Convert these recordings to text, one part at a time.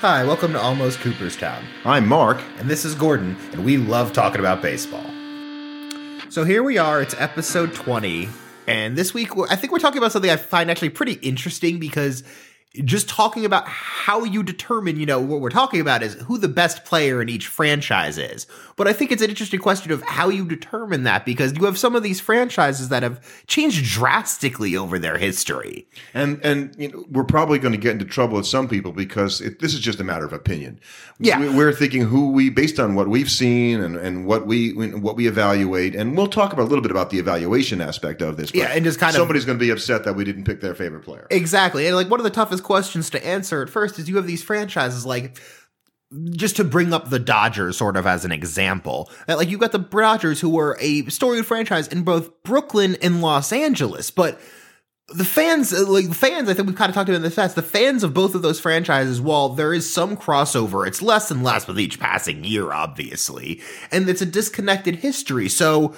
Hi, welcome to Almost Cooperstown. I'm Mark. And this is Gordon, and we love talking about baseball. So here we are, it's episode 20, and this week I think we're talking about something I find actually pretty interesting because just talking about how you determine, you know, what we're talking about is who the best player in each franchise is. But I think it's an interesting question of how you determine that because you have some of these franchises that have changed drastically over their history. And and you know, we're probably going to get into trouble with some people because it, this is just a matter of opinion. Yeah. We, we're thinking who we based on what we've seen and, and what we what we evaluate, and we'll talk about a little bit about the evaluation aspect of this. Yeah, and just kind of- somebody's going to be upset that we didn't pick their favorite player. Exactly. And like one of the toughest questions to answer at first is you have these franchises like just to bring up the Dodgers sort of as an example. Like you got the Dodgers who were a storied franchise in both Brooklyn and Los Angeles, but the fans, uh, like the fans, I think we've kind of talked about in the past. The fans of both of those franchises, while there is some crossover, it's less and less with each passing year, obviously, and it's a disconnected history. So,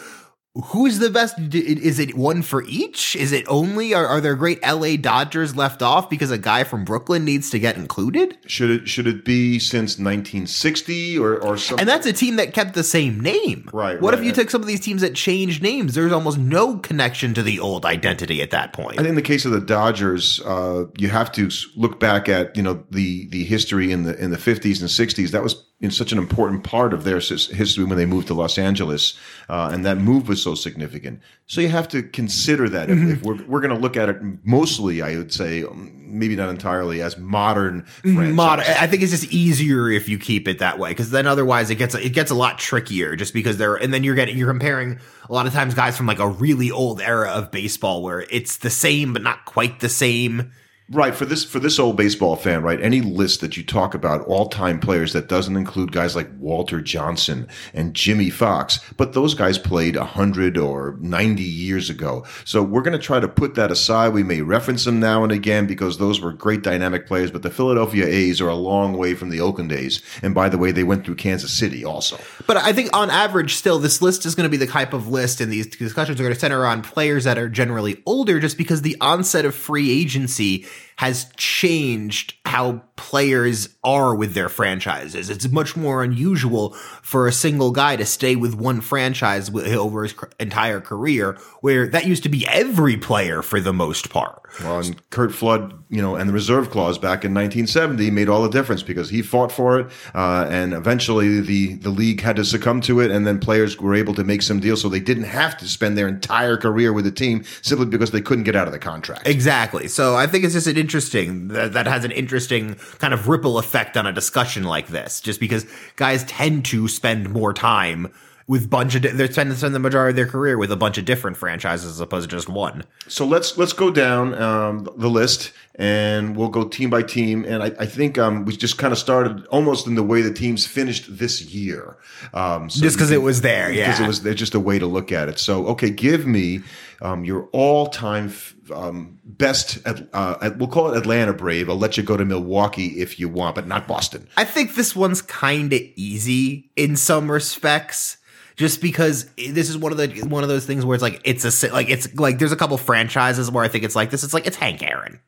Who's the best? Is it one for each? Is it only? Are, are there great LA Dodgers left off because a guy from Brooklyn needs to get included? Should it should it be since 1960 or or something? And that's a team that kept the same name. Right, What right. if you took some of these teams that changed names? There's almost no connection to the old identity at that point. I think in the case of the Dodgers, uh, you have to look back at you know the the history in the in the 50s and 60s. That was in such an important part of their history when they moved to Los Angeles, uh, and that move was so significant. So you have to consider that if, if we're we're going to look at it mostly, I would say um, maybe not entirely as modern. franchise. Mod- I think it's just easier if you keep it that way because then otherwise it gets it gets a lot trickier just because they're and then you're getting you're comparing a lot of times guys from like a really old era of baseball where it's the same but not quite the same. Right for this for this old baseball fan, right? Any list that you talk about all time players that doesn't include guys like Walter Johnson and Jimmie Foxx, but those guys played hundred or ninety years ago. So we're going to try to put that aside. We may reference them now and again because those were great dynamic players. But the Philadelphia A's are a long way from the Oakland A's, and by the way, they went through Kansas City also. But I think on average, still, this list is going to be the type of list, and these discussions are going to center on players that are generally older, just because the onset of free agency has changed how players are with their franchises. It's much more unusual for a single guy to stay with one franchise over his entire career, where that used to be every player for the most part. Well, and Curt Flood, you know, and the reserve clause back in 1970 made all the difference because he fought for it, uh, and eventually the the league had to succumb to it, and then players were able to make some deals, so they didn't have to spend their entire career with the team simply because they couldn't get out of the contract. Exactly. So I think it's just an interesting that, that has an interesting kind of ripple effect on a discussion like this, just because guys tend to spend more time with bunch of di- they spend, spend the majority of their career with a bunch of different franchises as opposed to just one. So let's let's go down um, the list, and we'll go team by team. And I, I think um, we just kind of started almost in the way the teams finished this year, um, so Just 'cause you it was there, because yeah. it was there's just a way to look at it. So okay, give me um, your all-time f- um, best. At, uh, we'll call it Atlanta Brave. I'll let you go to Milwaukee if you want, but not Boston. I think this one's kind of easy in some respects. Just because this is one of the one of those things where it's like it's a like it's like there's a couple franchises where I think it's like this. It's like it's Hank Aaron.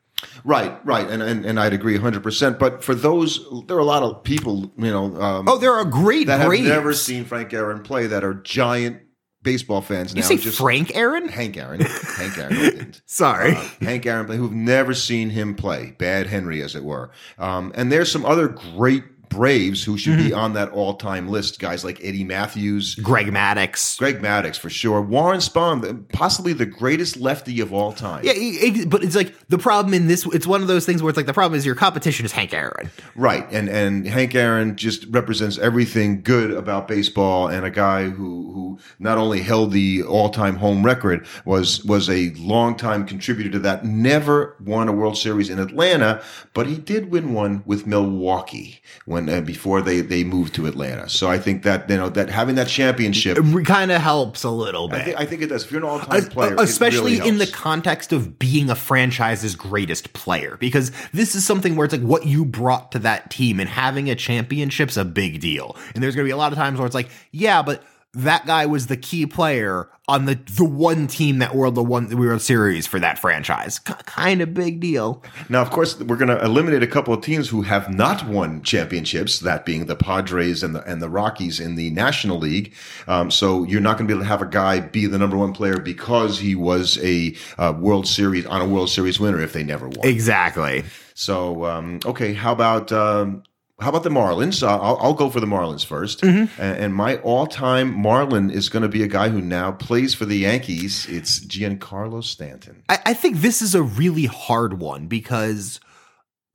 Right, right, and and, and I'd agree 100. percent But for those, there are a lot of people, you know. Um, Oh, there are great that great. have never seen Frank Aaron play that are giant baseball fans now. you say just Frank Aaron? Hank Aaron, Hank Aaron. Sorry. Uh, Hank Aaron, who've never seen him play, Bad Henry, as it were. Um, and there's some other great Braves who should Mm-hmm. be on that all-time list. Guys like Eddie Mathews, Greg Maddux. Greg Maddux for sure, Warren Spahn, possibly the greatest lefty of all time. Yeah, it- but it's like the problem in this. It's one of those things where it's like the problem is your competition is Hank Aaron. Right, and and Hank Aaron just represents everything good about baseball, and a guy who who not only held the all time home record was was a long time contributor to that. Never won a World Series in Atlanta, but he did win one with Milwaukee when uh, before they they moved to Atlanta. So I think that you know that having that championship, kind of helps a little bit. I think, I think it does. If you're an all time player, especially really in the context of being a franchise's greatest player because this is something where it's like what you brought to that team and having a championship's a big deal and there's going to be a lot of times where it's like yeah but that guy was the key player on the the one team that won the one the World Series for that franchise. Kind of big deal. Now, of course, we're going to eliminate a couple of teams who have not won championships. That being the Padres and the and the Rockies in the National League. Um, so you're not going to be able to have a guy be the number one player because he was a uh, World Series on a World Series winner if they never won. Exactly. So um, okay, how about um, how about the Marlins? Uh, I'll, I'll go for the Marlins 1st Mm-hmm. And, and my all-time Marlin is going to be a guy who now plays for the Yankees. It's Giancarlo Stanton. I, I think this is a really hard one because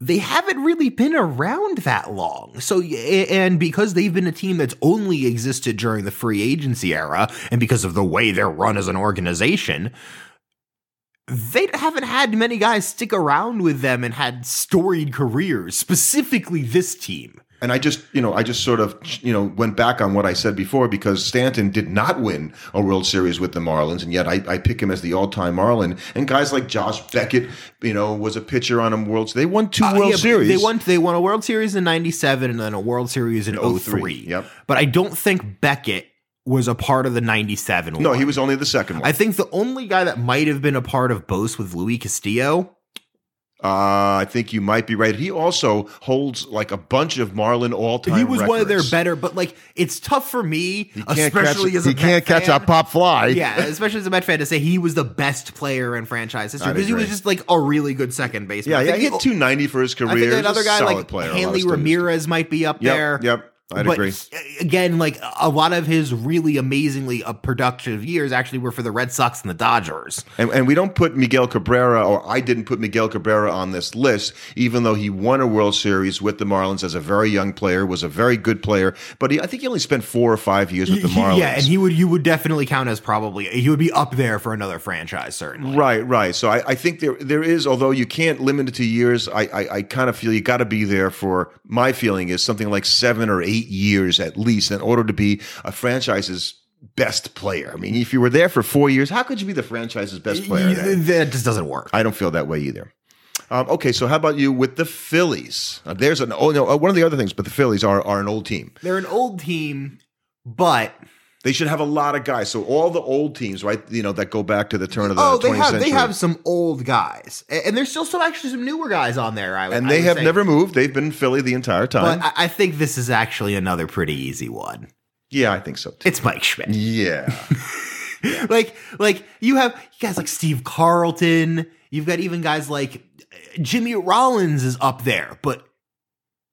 they haven't really been around that long. So, and because they've been a team that's only existed during the free agency era, and because of the way they're run as an organization, they haven't had many guys stick around with them and had storied careers, specifically this team. And I just, you know, I just sort of, you know, went back on what I said before because Stanton did not win a World Series with the Marlins, and yet I, I pick him as the all-time Marlin. And guys like Josh Beckett, you know, was a pitcher on a World. They won two Uh, World yeah, Series. They won. They won a World Series in '97 and then a World Series in 03. 03, yep. But I don't think Beckett was a part of the '97. No, he was only the second one. I think the only guy that might have been a part of both was Luis Castillo. Uh, I think you might be right. He also holds like a bunch of Marlin all-time. he was one of their better, but like it's tough for me, especially catch, as a he can't Met catch fan. a pop fly. Yeah, especially as a Met fan to say he was the best player in franchise history because he was just like a really good second baseman. yeah, yeah. He hit two ninety for his career. I think He's a another guy solid like player, a lot of Hanley. Ramirez might be up Yep, there. Yep, I'd but agree. again, like a lot of his really amazingly uh, productive years actually were for the Red Sox and the Dodgers. And, and we don't put Miguel Cabrera, or I didn't put Miguel Cabrera on this list, even though he won a World Series with the Marlins as a very young player, was a very good player. But he, I think he only spent four or five years with the Marlins. yeah, and he would you would definitely count as probably he would be up there for another franchise certainly. Right, right. So I, I think there there is, although you can't limit it to years, I I, I kind of feel you got to be there for. My feeling is something like seven or eight years at least in order to be a franchise's best player. I mean, if you were there for four years, how could you be the franchise's best player? Y- That just doesn't work. I don't feel that way either. Um, okay, so how about you with the Phillies? Uh, there's an oh no, uh, one of the other things, but the Phillies are are an old team. They're an old team, but They should have a lot of guys. So all the old teams, right? You know, that go back to the turn of the oh, 20th they have century. they have some old guys, and there's still some actually some newer guys on there. I, and I they would have say. never moved. They've been in Philly the entire time. But I, I think this is actually another pretty easy one. yeah, I think so. Too. It's Mike Schmidt. Yeah. like like you have guys like Steve Carlton. You've got even guys like uh, Jimmy Rollins is up there, but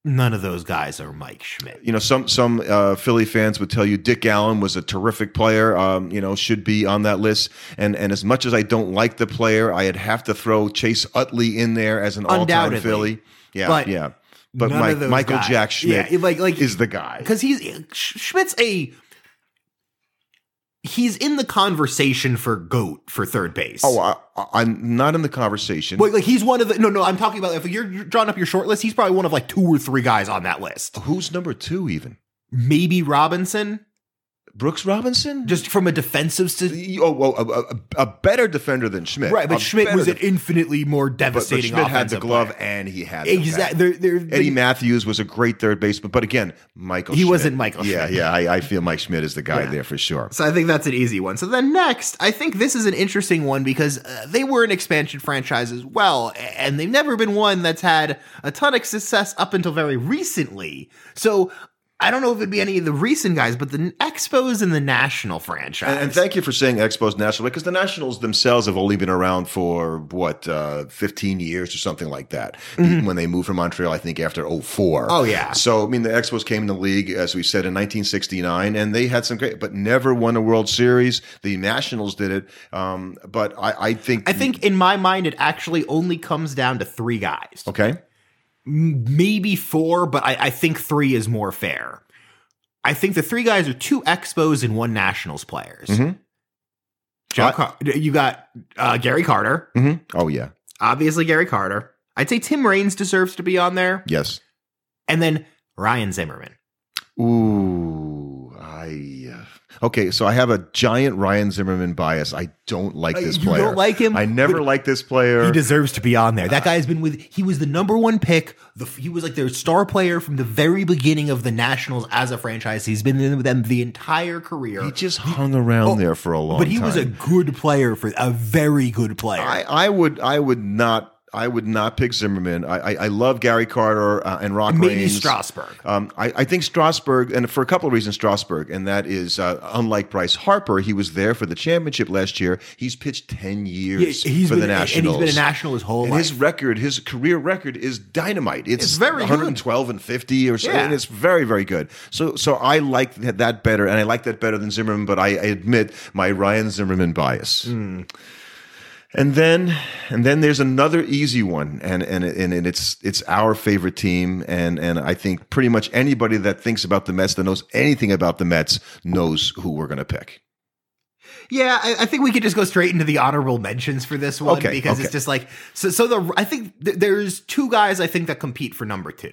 none of those guys are Mike Schmidt. you know, some some uh, Philly fans would tell you Dick Allen was a terrific player. Um, you know, should be on that list. And and as much as I don't like the player, I'd have to throw Chase Utley in there as an all time Philly. Yeah, But yeah. But Mike, Michael guys. Jack Schmidt Yeah, like- like- is the guy. because he's Schmidt's a he's in the conversation for goat for third base. Oh, I, I'm not in the conversation. Wait, like he's one of the no no I'm talking about if you're you're drawing up your short list he's probably one of like two or three guys on that list Who's number two? Even maybe Robinson Brooks Robinson? just from a defensive st- oh, oh, a, a, a better defender than Schmidt. right but A Schmidt better was an infinitely more but, but devastating Schmidt had the glove player. and he had the bat. exactly they're, they're, Eddie Mathews was a great third baseman, but again, Michael. He Schmidt. wasn't Michael Yeah, Schmidt. yeah. I, I feel Mike Schmidt is the guy Yeah. there for sure. So I think that's an easy one. So then next, I think this is an interesting one because uh, they were an expansion franchise as well, and they've never been one that's had a ton of success up until very recently. So I don't know if it'd be any of the recent guys, but the Expos and the National franchise. And, and thank you for saying Expos National because the Nationals themselves have only been around for what uh, 15 years or something like that. When they moved from Montreal, I think after 04. Mm-hmm. Oh, yeah. So I mean, the Expos came in the league as we said in 1969, and they had some great, but never won a World Series. The Nationals did it, um, but I, I think I think in my mind, it actually only comes down to three guys. okay. Maybe four, but I, I think three is more fair. I think the three guys are two Expos and one Nationals players. Mhm. Joe Car- you got uh, Gary Carter, hmm Oh yeah, obviously Gary Carter. I'd say Tim Raines deserves to be on there, yes. and then Ryan Zimmerman. Ooh, Okay, so I have a giant Ryan Zimmerman bias. I don't like uh, this player. you don't like him? I never liked this player. He deserves to be on there. That guy has been with. He was the number one pick. The, he was like their star player from the very beginning of the Nationals as a franchise. He's been with them the entire career. he just hung around oh, there for a long Oh, but he time. was a good player for a very good player. I, I would I would not I would not pick Zimmerman. I I, I love Gary Carter uh, and Rock Maybe Raines. Strasburg. Um, I, I think Strasburg, and for a couple of reasons, Strasburg, and that is uh, unlike Bryce Harper, he was there for the championship last year. He's pitched ten years Yeah, he's for been, the Nationals, and he's been a national his whole And life. his record, his career record, is dynamite. It's, It's very good. 112 and 50 or so, Yeah. and it's very, very good. So, so I like that, that better, and I like that better than Zimmerman. But I, admit my Ryan Zimmerman bias. Hmm. And then, and then there's another easy one, and and and, it's it's our favorite team, and and I think pretty much anybody that thinks about the Mets that knows anything about the Mets knows who we're going to pick. Yeah, I, I think we could just go straight into the honorable mentions for this one Okay, because okay. it's just like so. So the I think th- there's two guys I think that compete for number two.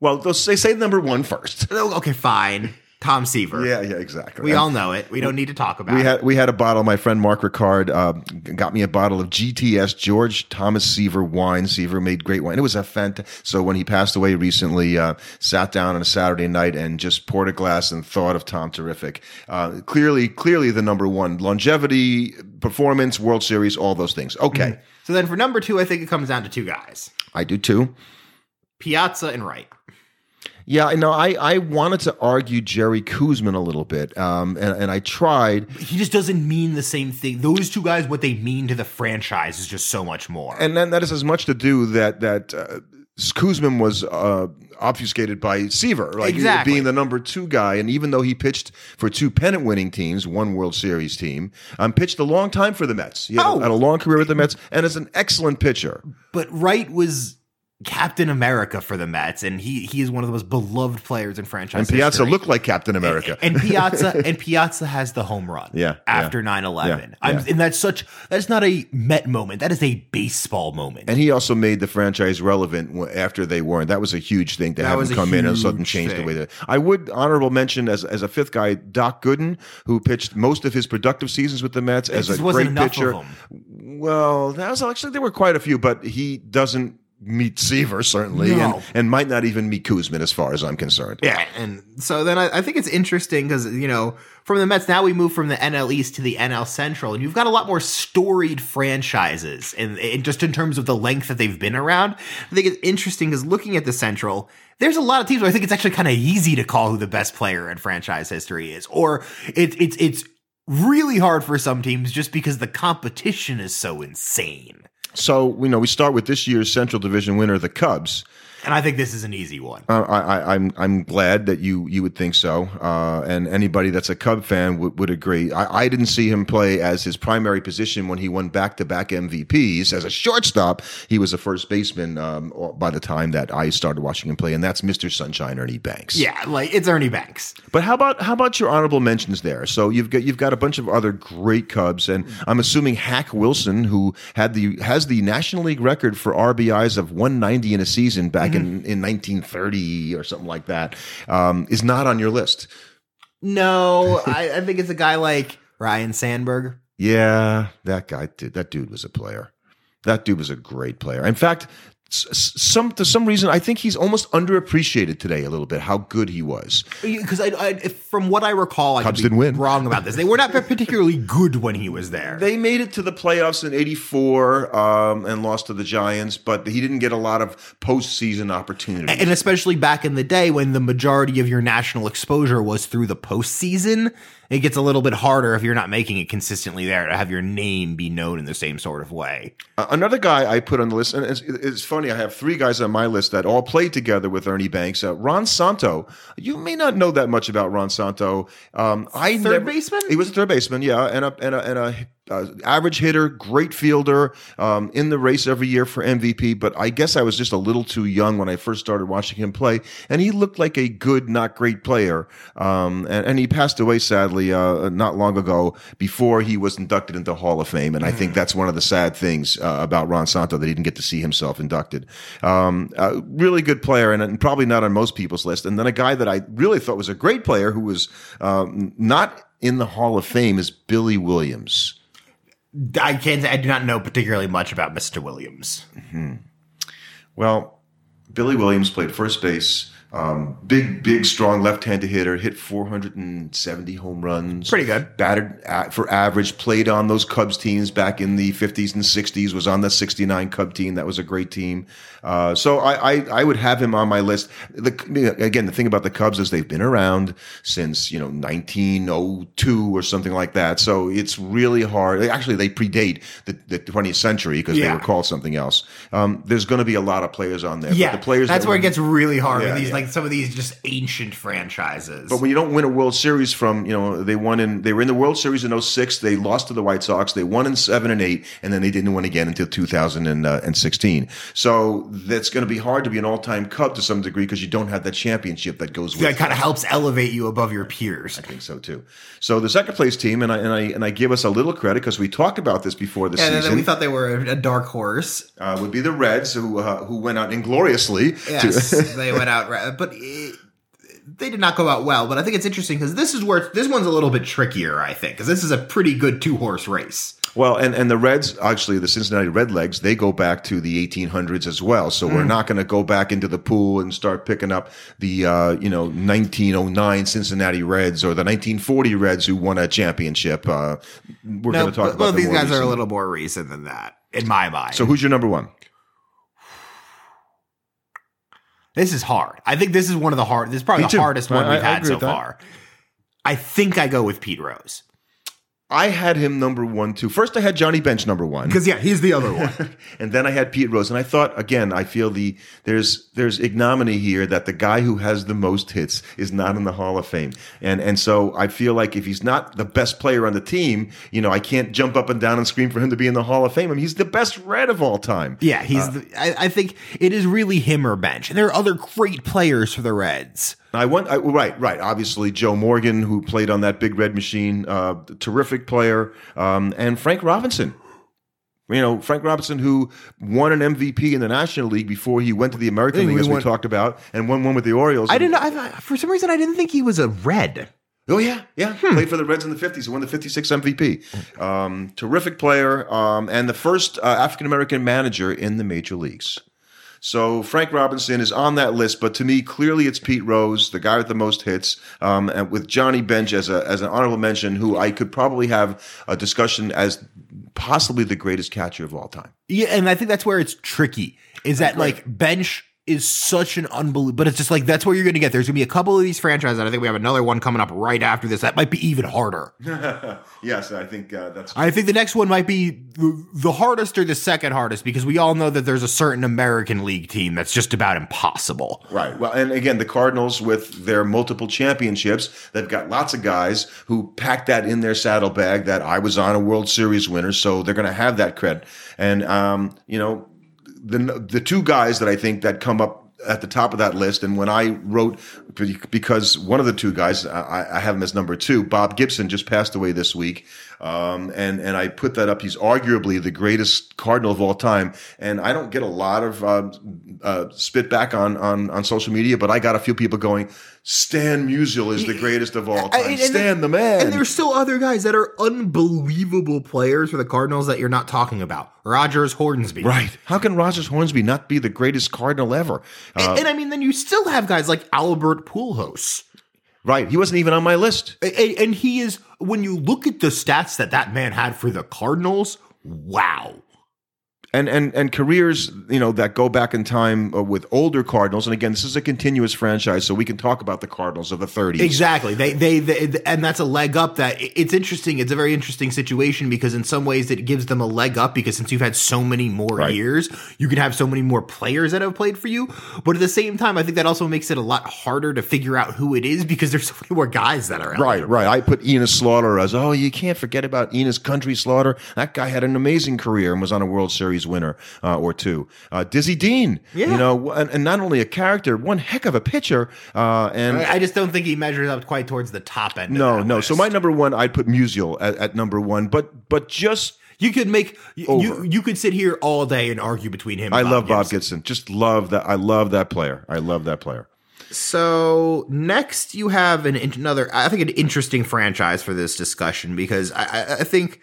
Well, they say number one first. Oh, Okay, fine. Tom Seaver. Yeah, yeah, exactly. we And- all know it. We don't need to talk about We it. had we had a bottle. My friend Mark Ricard uh, got me a bottle of GTS George Thomas Seaver wine. Seaver made great wine. It was a fantastic. So when he passed away recently, uh, sat down on a Saturday night and just poured a glass and thought of Tom. Terrific. Uh, clearly, clearly the number one longevity, performance, World Series, all those things. Okay, So then for number two, I think it comes down to two guys: I do too. Piazza and Wright. Yeah, I know. I, I wanted to argue Jerry Koosman a little bit, um, and, and I tried. He just doesn't mean the same thing. Those two guys, what they mean to the franchise is just so much more. and then that is as much to do that that uh, Kuzman was uh, obfuscated by Seaver, like Exactly. being the number two guy. And even though he pitched for two pennant winning teams, one World Series team, um, pitched a long time for the Mets. He had, Oh. had a long career with the Mets, and is an excellent pitcher. but Wright was Captain America for the Mets, and he he is one of the most beloved players in franchise. And Piazza history. looked like Captain America. and Piazza and Piazza has the home run. Yeah, After yeah. 9-11. Yeah, and that's such that's not a Met moment. That is a baseball moment. And he also made the franchise relevant after they weren't. That was a huge thing to That have him come in and suddenly huge change the way that. I would honorable mention as as a fifth guy, Doc Gooden, who pitched most of his productive seasons with the Mets as a great pitcher. Well, that was actually there were quite a few, but he doesn't meet Seaver certainly, No. and and might not even meet Koosman as far as I'm concerned. Yeah, and so then I, I think it's interesting because you know from the Mets now we move from the NL East to the NL Central, and you've got a lot more storied franchises, and, and just in terms of the length that they've been around, I think it's interesting because looking at the Central, there's a lot of teams where I think it's actually kind of easy to call who the best player in franchise history is, or it's it's it's really hard for some teams just because the competition is so insane. So you know we start with this year's Central Division winner, the Cubs. And I think this is an easy one. Uh, I, I, I'm I'm glad that you you would think so, uh, and anybody that's a Cub fan would, would agree. I, I didn't see him play as his primary position when he won back to back MVPs as a shortstop. He was a first baseman um, by the time that I started watching him play, and that's Mr. Sunshine Ernie Banks. Yeah, like it's Ernie Banks. But how about how about your honorable mentions there? So you've got you've got a bunch of other great Cubs, and I'm assuming Hack Wilson, who had the has the National League record for RBIs of 190 in a season back in, in 1930 or something like that, um, is not on your list. No, I, I think it's a guy like Ryne Sandberg. Yeah, that guy, dude, that dude was a player. That dude was a great player. In fact, some to some reason, I think he's almost underappreciated today a little bit. How good he was. Because I, I, if- from what I recall, I Cubs didn't win. wrong about this. They were not particularly good when he was there. They made it to the playoffs in '84 um, and lost to the Giants, but he didn't get a lot of postseason opportunities. and especially back in the day when the majority of your national exposure was through the postseason, it gets a little bit harder if you're not making it consistently there to have your name be known in the same sort of way. Uh, Another guy I put on the list, and it's, it's funny, I have three guys on my list that all played together with Ernie Banks. Uh, Ron Santo, you may not know that much about Ron Santo. Um, I Third never- baseman? He was a third baseman, yeah, and a and a, and a uh, average hitter, great fielder, um, in the race every year for MVP. But I guess I was just a little too young when I first started watching him play, and he looked like a good, not great player. Um, and, and, he passed away sadly uh, not long ago before he was inducted into Hall of Fame. And I think that's one of the sad things uh, about Ron Santo that he didn't get to see himself inducted. Um, really good player, and, and, probably not on most people's list. And then a guy that I really thought was a great player who was um, not in the Hall of Fame is Billy Williams. I can't. I do not know particularly much about Mr. Williams. Mm-hmm. Well, Billy Williams played first base. Um, big, big, strong left-handed hitter. Hit 470 home runs. Pretty good. Batted for average. Played on those Cubs teams back in the 50s and 60s. Was on the 69 Cub team. That was a great team. Uh, so I, I, I, would have him on my list. The, again, the thing about the Cubs is they've been around since you know 1902 or something like that. So it's really hard. Actually, they predate the, the 20th century because yeah. they were called something else. Um, there's going to be a lot of players on there. Yeah, the players. That's that where were, it gets really hard yeah, with these, yeah. Like some of these just ancient franchises. But when you don't win a World Series from, you know, they won in, they were in the World Series in 06. They lost to the White Sox. They won in seven and eight, and then they didn't win again until 2016. So that's going to be hard to be an all-time Cub to some degree because you don't have that championship that goes with that kind of helps elevate you above your peers. I think so too. So the second place team, and I and I and I give us a little credit because we talked about this before the yeah, season. we thought they were a dark horse. Uh, would be the Reds who uh, who went out ingloriously. Yes, to- they went out, but. It, they did not go out well, but I think it's interesting because this is where this one's a little bit trickier. I think because this is a pretty good two horse race. Well, and, and the Reds, actually, the Cincinnati Redlegs, they go back to the 1800s as well. So mm. we're not going to go back into the pool and start picking up the, uh, you know, 1909 Cincinnati Reds or the 1940 Reds who won a championship. Uh, we're no, going to talk about Well, these guys are a little more recent than that, in my mind. So who's your number one? This is hard. I think this is one of the hard. This is probably Me the too. hardest one I, we've I, had so far. I think I go with Pete Rose. I had him number one too. First, I had Johnny Bench number one because yeah, he's the other one. and then I had Pete Rose, and I thought again, I feel the there's there's ignominy here that the guy who has the most hits is not in the Hall of Fame, and and so I feel like if he's not the best player on the team, you know, I can't jump up and down and scream for him to be in the Hall of Fame. I mean, he's the best Red of all time. Yeah, he's. Uh, the, I, I think it is really him or Bench, and there are other great players for the Reds. I went I, right, right. Obviously, Joe Morgan, who played on that big red machine, uh, terrific player, um, and Frank Robinson. You know, Frank Robinson, who won an MVP in the National League before he went to the American League, as won, we talked about, and won one with the Orioles. I didn't. I, for some reason, I didn't think he was a Red. Oh yeah, yeah. Hmm. Played for the Reds in the fifties. He won the '56 MVP. Um, terrific player, um, and the first uh, African American manager in the major leagues. So Frank Robinson is on that list, but to me, clearly it's Pete Rose, the guy with the most hits, um, and with Johnny Bench as a as an honorable mention, who I could probably have a discussion as possibly the greatest catcher of all time. Yeah, and I think that's where it's tricky. Is that like Bench is such an unbelievable, but it's just like that's what you're going to get. There's going to be a couple of these franchises, and I think we have another one coming up right after this. That might be even harder. yes, I think uh, that's. I think the next one might be the hardest or the second hardest because we all know that there's a certain American League team that's just about impossible. Right. Well, and again, the Cardinals with their multiple championships, they've got lots of guys who packed that in their saddlebag. That I was on a World Series winner, so they're going to have that cred. And um, you know the the two guys that I think that come up at the top of that list. And when I wrote, because one of the two guys, I, I have him as number two, Bob Gibson just passed away this week. Um, and, and I put that up. He's arguably the greatest Cardinal of all time. And I don't get a lot of, uh, uh, spit back on, on, on social media, but I got a few people going, Stan Musial is the greatest of all time. And, Stan the man. And there's still other guys that are unbelievable players for the Cardinals that you're not talking about. Rogers Hornsby. Right. How can Rogers Hornsby not be the greatest Cardinal ever? Uh, and, and, I mean, then you still have guys like Albert Pujols. Right. He wasn't even on my list. And, and he is, when you look at the stats that that man had for the Cardinals, wow and and and careers you know that go back in time uh, with older Cardinals. And again, this is a continuous franchise, so we can talk about the Cardinals of the 30s. Exactly. They, they, they, and that's a leg up that it's interesting. It's a very interesting situation because in some ways it gives them a leg up because since you've had so many more Right. years, you can have so many more players that have played for you. But at the same time, I think that also makes it a lot harder to figure out who it is because there's so many more guys that are out Right, there. right. I put Enos Slaughter as oh, you can't forget about Enos Country Slaughter. That guy had an amazing career and was on a World Series winner uh, or two. Uh, Dizzy Dean, Yeah. you know, and, and not only a character, one heck of a pitcher. Uh, and I just don't think he measures up quite towards the top end. no, no. So my number one, I'd put Musial at, at number one, but but just you could make you, Over. you you could sit here all day and argue between him. I and love Bob Gibson. Gibson. Just love that. I love that player. I love that player. So next, you have an another. I think an interesting franchise for this discussion because I, I, I think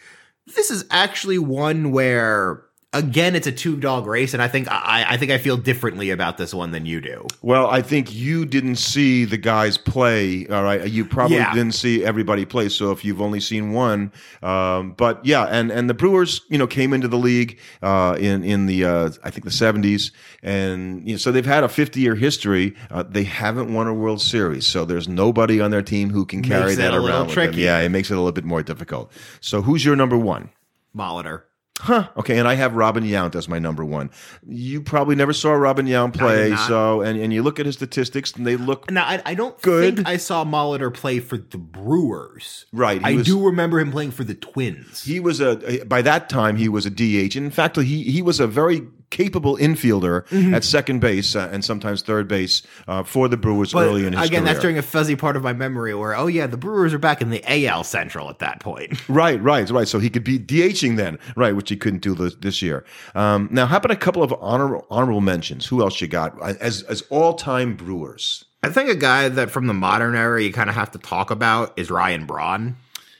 this is actually one where again it's a two dog race, and I think I, I think I feel differently about this one than you do. Well, I think you didn't see the guys play. All right, you probably Yeah. didn't see everybody play. So if you've only seen one, um, but yeah, and and the Brewers, you know, came into the league uh, in in the uh, I think the seventies, and you know, so they've had a fifty year history. Uh, they haven't won a World Series, so there's nobody on their team who can carry Makes that a around. With them. Yeah, it makes it a little bit more difficult. So who's your number one? Molitor. Huh. Okay, and I have Robin Yount as my number one. You probably never saw Robin Yount play, not. so and, and you look at his statistics and they look Now I, I don't Good. think I saw Molitor play for the Brewers. Right, I was- do remember him playing for the Twins. he was a by that time he was a DH. In fact, he he was a very capable infielder Mm-hmm. at second base uh, and sometimes third base uh, for the Brewers early in his again, career. that's during a fuzzy part of my memory where, oh yeah, the Brewers are back in the AL Central at that point. Right, right, right. So he could be DHing then, right, which he couldn't do this, this year. Um, now, how about a couple of honor, honorable mentions? Who else you got as as all time Brewers? I think a guy that from the modern era you kind of have to talk about is Ryan Braun.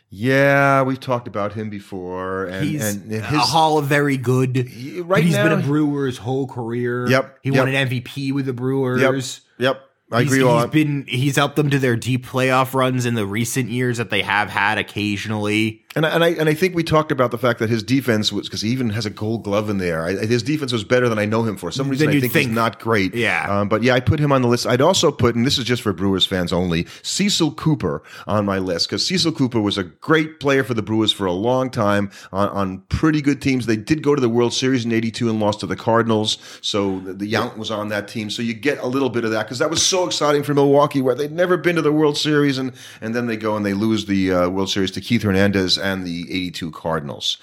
Yeah, we've talked about him before, and He's and a his Hall of Very Good. right but he's now- been a Brewer his whole career. Yep, He yep. won an MVP with the Brewers. Yep, I He's- agree. He's on been he's helped them to their deep playoff runs in the recent years that they have had occasionally. And I, and I and I think we talked about the fact that his defense was because he even has a Gold Glove in there. I, his defense was better than I know him for. Some reason I think, think. he's not great. Yeah. um, but yeah, I put him on the list. I'd also put, and this is just for Brewers fans only, Cecil Cooper on my list because Cecil Cooper was a great player for the Brewers for a long time on, on pretty good teams. They did go to the World Series in '82 and lost to the Cardinals. So the, the Yount was on that team. So you get a little bit of that because that was so exciting for Milwaukee, where they'd never been to the World Series, and and then they go and they lose the uh, World Series to Keith Hernandez and the '82 Cardinals.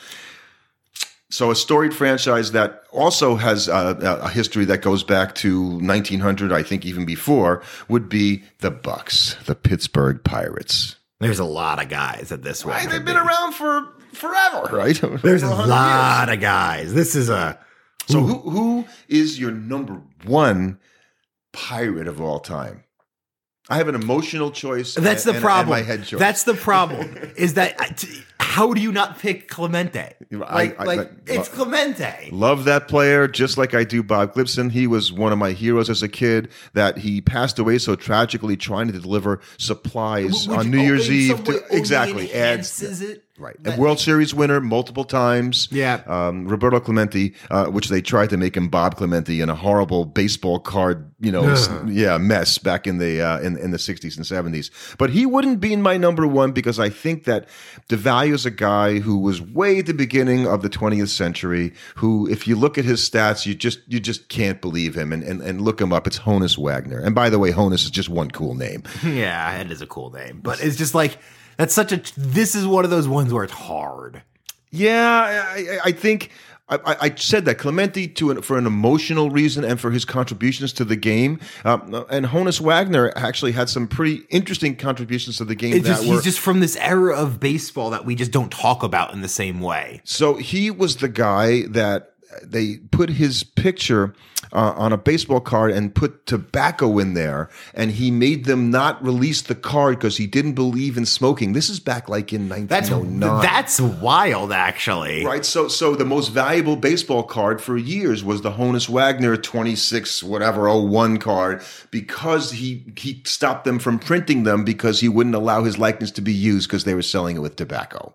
So a storied franchise that also has uh, a history that goes back to 1900, I think even before, would be the Bucs, the Pittsburgh Pirates. There's a lot of guys at this one. Right, they've been be. around for forever, right? There's a 100 years. lot of guys. This is a So who who is your number one pirate of all time? I have an emotional choice. That's and- the problem. And my head choice. That's the problem. is that uh, how do you not pick Clemente? Like, I- like like- it's Clemente. Love that player just like I do Bob Gibson. He was one of my heroes as a kid that he passed away so tragically trying to deliver supplies Which on New Year's Eve. To, exactly. Adds, it. Right. But- A World Series winner multiple times. Yeah. Um, Roberto Clemente, uh, which they tried to make him Bob Clemente in a horrible baseball card, you know, yeah, mess back in the, uh, in, in the 60s and 70s. But he wouldn't be in my number one because I think that DeValue is a guy who was way at the beginning of the 20th century, who, if you look at his stats, you just, you just can't believe him and, and, and look him up. It's Honus Wagner. And by the way, Honus is just one cool name. Yeah, it is a cool name, but it's just like that's such a. This is one of those ones where it's hard. Yeah, I, I- think I, I- I said that Clemente to an, for an emotional reason and for his contributions to the game. Um, and Honus Wagner actually had some pretty interesting contributions to the game It's that just were. he's just from this era of baseball that we just don't talk about in the same way. so he was the guy that they put his picture uh, on a baseball card and put tobacco in there, and he made them not release the card because he didn't believe in smoking. This is back like in That's 1909. that's wild, actually. Right. So so the most valuable baseball card for years was the Honus Wagner 26 whatever 01 card because he he stopped them from printing them because he wouldn't allow his likeness to be used because they were selling it with tobacco.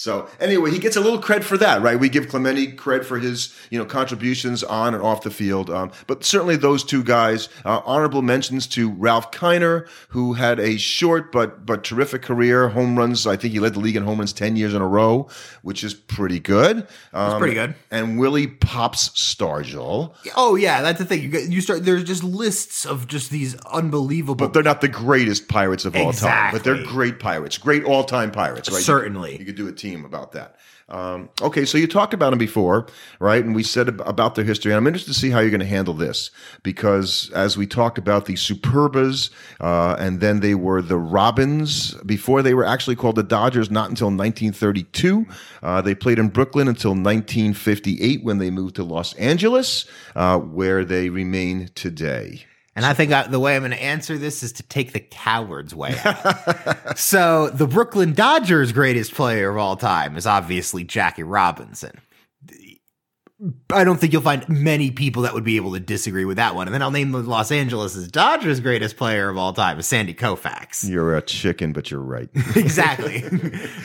So anyway, he gets a little cred for that, right? We give Clemente cred for his, you know, contributions on and off the field. Um, but certainly those two guys, uh, honorable mentions to Ralph Kiner, who had a short but but terrific career, home runs. I think he led the league in home runs ten years in a row, which is pretty good. Um, pretty good. And Willie Pops Stargell, Oh yeah, that's the thing. You you start there's just lists of just these unbelievable. but they're not the greatest pirates of all time. But they're great pirates, great all time pirates, right? Certainly. you could do a team about that. Um, okay, so you talked about them before, right? And we said ab- about their history. And I'm interested to see how you're going to handle this because as we talked about the Superbas, uh, and then they were the Robins before they were actually called the Dodgers, not until 1932. Uh, they played in Brooklyn until 1958 when they moved to Los Angeles, uh, where they remain today. And I think I, the way I'm going to answer this is to take the coward's way out. so, the Brooklyn Dodgers' greatest player of all time is obviously Jackie Robinson. I don't think you'll find many people that would be able to disagree with that one. And then I'll name the Los Angeles Dodgers' greatest player of all time is Sandy Koufax. You're a chicken, but you're right. exactly.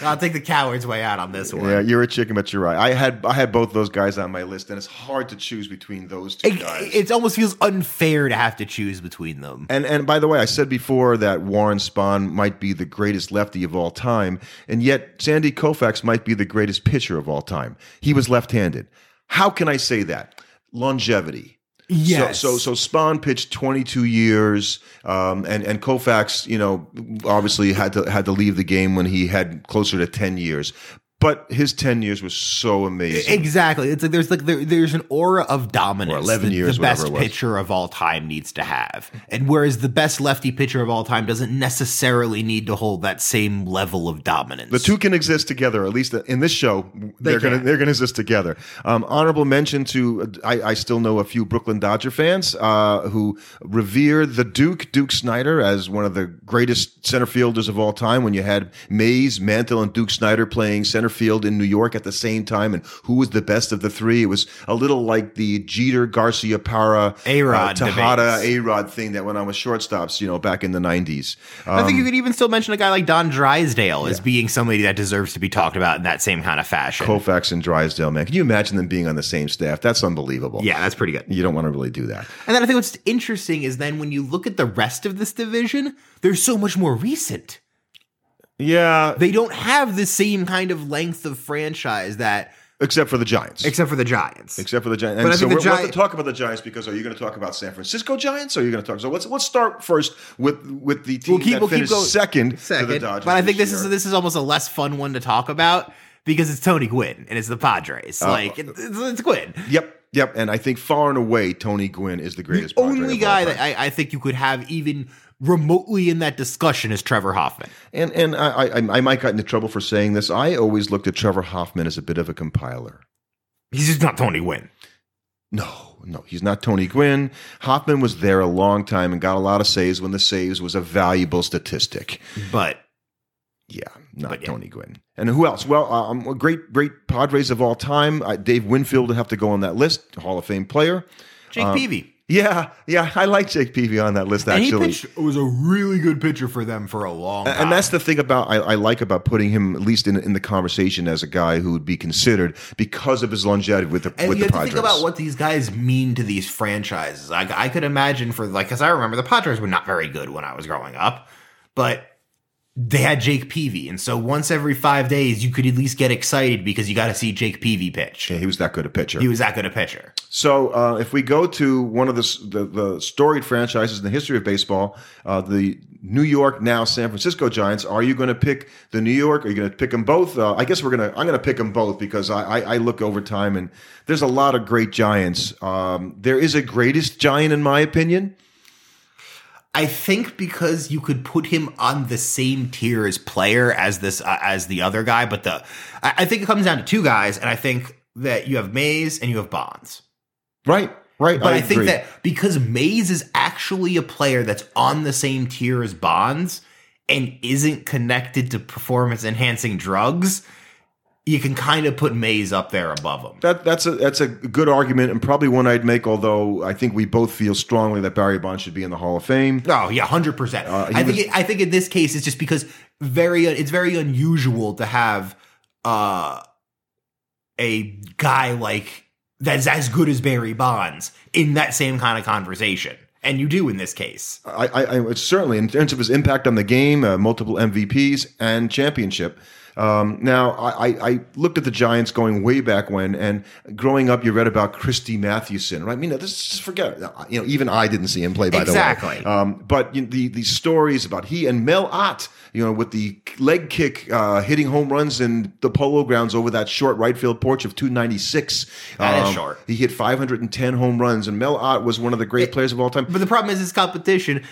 I'll take the coward's way out on this one. Yeah, you're a chicken, but you're right. I had I had both those guys on my list, and it's hard to choose between those two It, guys. it almost feels unfair to have to choose between them. and and by the way, I said before that Warren Spahn might be the greatest lefty of all time, and yet Sandy Koufax might be the greatest pitcher of all time. He was left-handed. How can I say that? Longevity. Yes. So, so, so Spahn pitched 22 years, um, and and Koufax, you know, obviously had to had to leave the game when he had closer to 10 years. But his 10 years was so amazing. Exactly. It's like there's like there, there's an aura of dominance. Or 11 that years, the best whatever it was. pitcher of all time needs to have, and whereas the best lefty pitcher of all time doesn't necessarily need to hold that same level of dominance. The two can exist together, at least in this show. They are going to they're going to exist together. Um, honorable mention to I, I still know a few Brooklyn Dodger fans uh, who revere the Duke Duke Snider as one of the greatest center fielders of all time. When you had Mays, Mantle, and Duke Snider playing center field in New York at the same time, and who was the best of the three? It was a little like the Jeter Garciaparra A-Rod uh, Tejada. A Rod thing that went on with shortstops, you know, back in the nineties. I think you Um, could even still mention a guy like Don Drysdale as being somebody that deserves to be talked about in that same kind of fashion. Koufax and Drysdale, man. Can you imagine them being on the same staff? That's unbelievable. Yeah, that's pretty good. You don't want to really do that. And then I think what's interesting is then when you look at the rest of this division, they're so much more recent. Yeah, They don't have the same kind of length of franchise that, except for the Giants. except for the Giants. Except for the Giants. But And I so think we're, the we'll have to talk about the Giants because are you going to talk about San Francisco Giants or are you going to talk? So let's let's start first with with the team We'll keep- that we'll finished going- second, to the Second, Dodgers. but I think this year. is this is almost a less fun one to talk about because it's Tony Gwynn and it's the Padres. Oh. like it's, it's Gwynn, Yep, yep. And I think far and away, Tony Gwynn is the greatest. Padre only guy that I, I think you could have even remotely in that discussion is Trevor Hoffman. And and I, I I might get into trouble for saying this. I always looked at Trevor Hoffman as a bit of a compiler. He's just not Tony Gwynn. No, no, he's not Tony Gwynn. Hoffman was there a long time and got a lot of saves when the saves was a valuable statistic. But Yeah, not yeah. Tony Gwynn. And who else? Well, um, great, great Padres of all time. Uh, Dave Winfield would have to go on that list. Hall of Fame player. Jake Um, Peavy. Yeah, yeah, I like Jake Peavy on that list actually. pitched was a really good pitcher for them for a long time. And that's the thing about I, I like about putting him at least in in the conversation as a guy who would be considered because of his longevity with the And with you the have to Padres. think about what these guys mean to these franchises. I, I could imagine for like, because I remember the Padres were not very good when I was growing up, but they had Jake Peavy, and so once every five days, you could at least get excited because you got to see Jake Peavy pitch. yeah, he was that good a pitcher. He was that good a pitcher. So, uh, if we go to one of the, the the storied franchises in the history of baseball, uh, the New York now San Francisco Giants, are you going to pick the New York? Are you going to pick them both? Uh, I guess we're gonna. I'm going to pick them both because I, I, I look over time and there's a lot of great Giants. Um, there is a greatest Giant in my opinion. I think because you could put him on the same tier as player as this uh, as the other guy, but the I, I think it comes down to two guys, and I think that you have Mays and you have Bonds. Right, right. But I, think agree. that because Mays is actually a player that's on the same tier as Bonds and isn't connected to performance enhancing drugs, you can kind of put Mays up there above him. That that's a that's a good argument and probably one I'd make. Although I think we both feel strongly that Barry Bonds should be in the Hall of Fame. Oh yeah, hundred percent. Uh, he I think was- it, I think in this case it's just because very it's very unusual to have uh a guy like that's as good as Barry Bonds in that same kind of conversation. And you do in this case. I, I, I certainly in terms of his impact on the game, uh, multiple MVPs and championship. Um, now, I, I looked at the Giants going way back when, and growing up, you read about Christy Mathewson, right? I mean, this just forget. You know, even I didn't see him play, by exactly. the way. Um, but you know, the the stories about he and Mel Ott, you know, with the leg kick, uh, hitting home runs in the Polo Grounds over that short right field porch of 296. That um, is short. He hit 510 home runs, and Mel Ott was one of the great It- players of all time. But the problem is his competition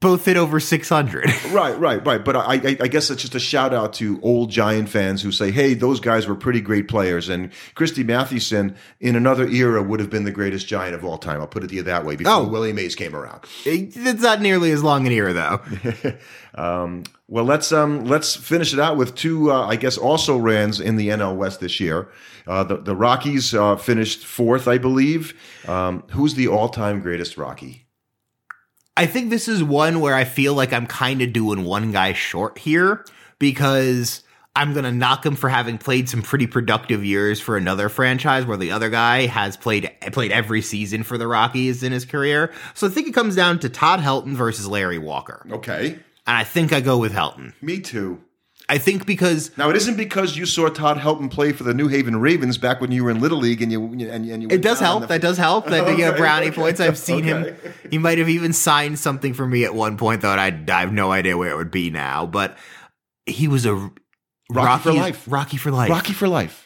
both hit over 600. Right, right, right. But I, I, I guess it's just a shout out to old Giant fans who say, "Hey, those guys were pretty great players." And Christy Mathewson, in another era, would have been the greatest Giant of all time. I'll put it to you that way. Before Oh. Willie Mays came around. it's not nearly as long an era though. Um, well, let's um, let's finish it out with two, uh, I guess, also rans in the NL West this year. Uh, the the Rockies uh, finished fourth, I believe. Um, who's the all time greatest Rocky? I think this is one where I feel like I'm kind of doing one guy short here because I'm going to knock him for having played some pretty productive years for another franchise where the other guy has played played every season for the Rockies in his career. So I think it comes down to Todd Helton versus Larry Walker. Okay, And I think I go with Helton. me too. I think because Now it isn't because you saw Todd Helton play for the New Haven Ravens back when you were in Little League and you and, and you it does help. the- That does help. That you get Okay. brownie points. I've seen him. He might have even signed something for me at one point, though. I, I have no idea where it would be now. But he was a Rocky for life. Rocky for life. Rocky for life.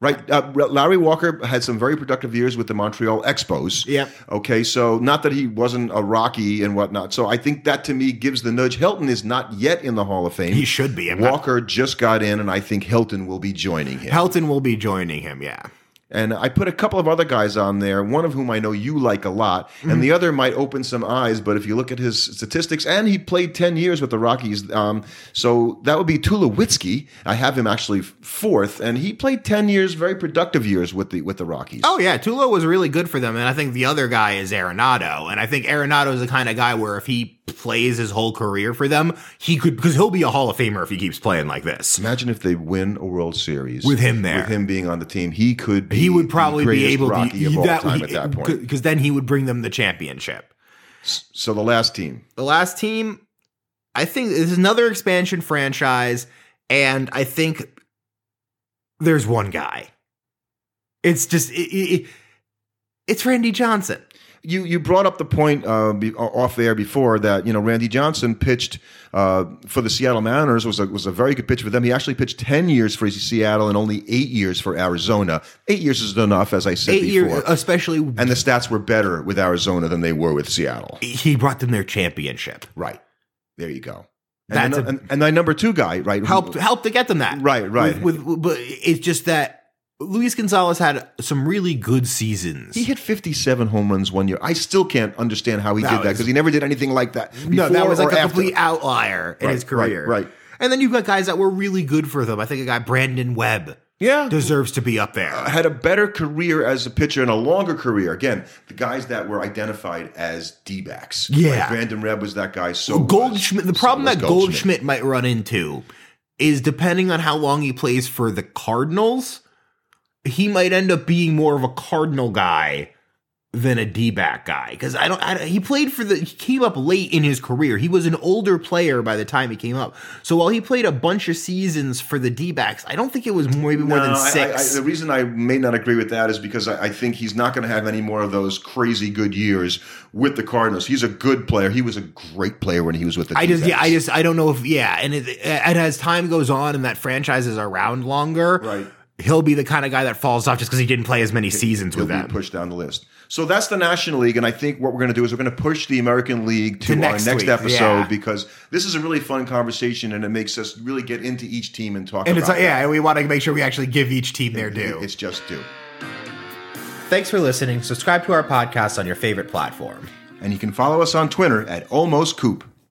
Right. Uh, Larry Walker had some very productive years with the Montreal Expos. Yep. Okay. So, not that he wasn't a Rocky and whatnot. So, I think that to me gives the nudge. Helton is not yet in the Hall of Fame. He should be. I'm not- Walker just got in, and I think Helton will be joining him. Helton will be joining him. Yeah. And I put a couple of other guys on there, one of whom I know you like a lot, Mm-hmm. and the other might open some eyes. But if you look at his statistics, and he played 10 years with the Rockies, um, so that would be Tulowitzki. I have him actually fourth, and he played 10 years, very productive years with the with the Rockies. Oh yeah, Tulo was really good for them, and I think the other guy is Arenado, and I think Arenado is the kind of guy where if he plays his whole career for them, he could because he'll be a Hall of Famer if he keeps playing like this. Imagine if they win a World Series With him there. with him being on the team. He could. Be He would probably be able Rocky to of all that time at that point. because then he would bring them the championship. So the last team. The last team, I think, is another expansion franchise, and I think there's one guy. It's just it, it, it's Randy Johnson. You you brought up the point uh, be, off air before that you know Randy Johnson pitched uh, for the Seattle Mariners was a was a very good pitch for them. He actually pitched ten years for Seattle and only eight years for Arizona. Eight years is enough, as I said Eight before. years, especially and the stats were better with Arizona than they were with Seattle. he brought them their championship. Right there, you go. And That's then, a- and, and my number two guy, right? who- helped helped to get them that. Right, right. With, with but it's just that Luis Gonzalez had some really good seasons. He hit 57 home runs one year. I still can't understand how he That did that because he never did anything like that. no, that was like a after. complete outlier in Right, his career. right, right. And then you've got guys that were really good for them. I think a guy Brandon Webb Yeah, deserves to be up there. Uh, had a better career as a pitcher and a longer career. Again, the guys that were identified as D backs. Yeah. Brandon Webb was that guy. So Goldschmidt. The problem so was that Goldschmidt might run into is depending on how long he plays for the Cardinals, he might end up being more of a Cardinal guy than a D back guy. Because I don't, I don't. He played for the. He came up late in his career. He was an older player by the time he came up. So while he played a bunch of seasons for the D backs, I don't think it was maybe more No, than I- I- six. I- the reason I may not agree with that is because I, I think he's not going to have any more of those crazy good years with the Cardinals. He's a good player. He was a great player when he was with the. I just, yeah, I just, I don't know if, yeah, and it, and as time goes on and that franchise is around longer, Right. He'll be the kind of guy that falls off just because he didn't play as many seasons He'll with be them. pushed down the list. So that's the National League, and I think what we're going to do is we're going to push the American League to, To next our next week, episode yeah. because this is a really fun conversation, and it makes us really get into each team and talk. And it's like, yeah, it. and we want to make sure we actually give each team their due. It's just due. Thanks for listening. Subscribe to our podcast on your favorite platform. And you can follow us on Twitter at Almost Coop.